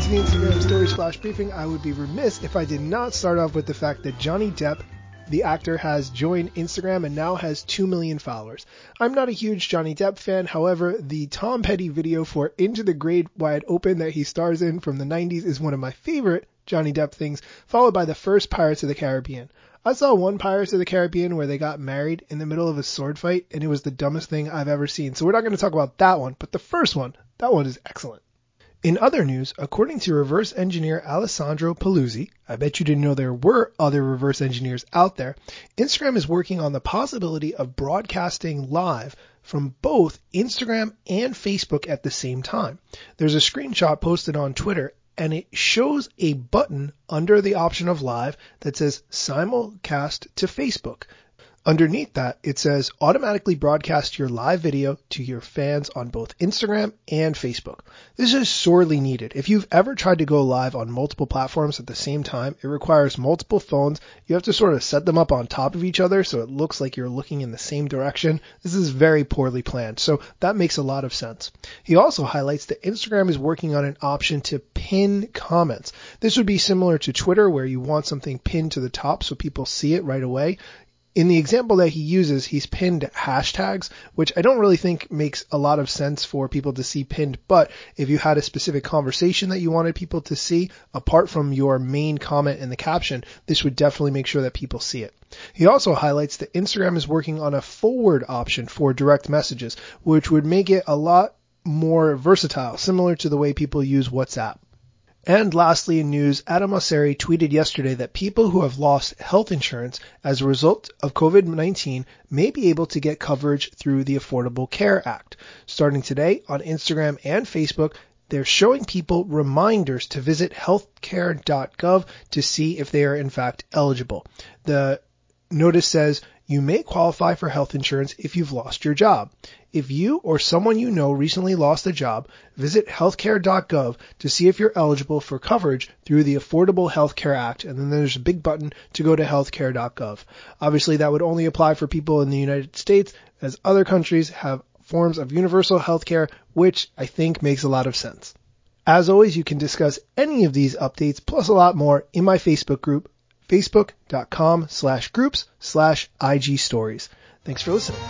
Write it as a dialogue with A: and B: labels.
A: to the Instagram Stories Flash Briefing. I would be remiss if I did not start off with the fact that Johnny Depp, the actor, has joined Instagram and now has 2 million followers. I'm not a huge Johnny Depp fan, however, the Tom Petty video for Into the Great Wide Open that he stars in from the 90s is one of my favorite Johnny Depp things, followed by the first Pirates of the Caribbean. I saw one Pirates of the Caribbean where they got married in the middle of a sword fight, and it was the dumbest thing I've ever seen. So we're not going to talk about that one, but the first one, that one is excellent. In other news, according to reverse engineer Alessandro Paluzzi, I bet you didn't know there were other reverse engineers out there, Instagram is working on the possibility of broadcasting live from both Instagram and Facebook at the same time. There's a screenshot posted on Twitter and it shows a button under the option of live that says simulcast to Facebook. Underneath that, it says automatically broadcast your live video to your fans on both Instagram and Facebook. This is sorely needed. If you've ever tried to go live on multiple platforms at the same time, it requires multiple phones. You have to sort of set them up on top of each other so it looks like you're looking in the same direction. This is very poorly planned, so that makes a lot of sense. He also highlights that Instagram is working on an option to pin comments. This would be similar to Twitter where you want something pinned to the top so people see it right away in the example that he uses, he's pinned hashtags, which I don't really think makes a lot of sense for people to see pinned. But if you had a specific conversation that you wanted people to see, apart from your main comment in the caption, this would definitely make sure that people see it. He also highlights that Instagram is working on a forward option for direct messages, which would make it a lot more versatile, similar to the way people use WhatsApp. And lastly, in news, Adam Mosseri tweeted yesterday that people who have lost health insurance as a result of COVID-19 may be able to get coverage through the Affordable Care Act. Starting today on Instagram and Facebook, they're showing people reminders to visit healthcare.gov to see if they are in fact eligible. The notice says you may qualify for health insurance if you've lost your job. If you or someone you know recently lost a job, visit healthcare.gov to see if you're eligible for coverage through the Affordable Health Care Act, and then there's a big button to go to healthcare.gov. Obviously, that would only apply for people in the United States, as other countries have forms of universal health care, which I think makes a lot of sense. As always, you can discuss any of these updates plus a lot more in my Facebook group, facebook.com slash groups slash IG stories. Thanks for listening.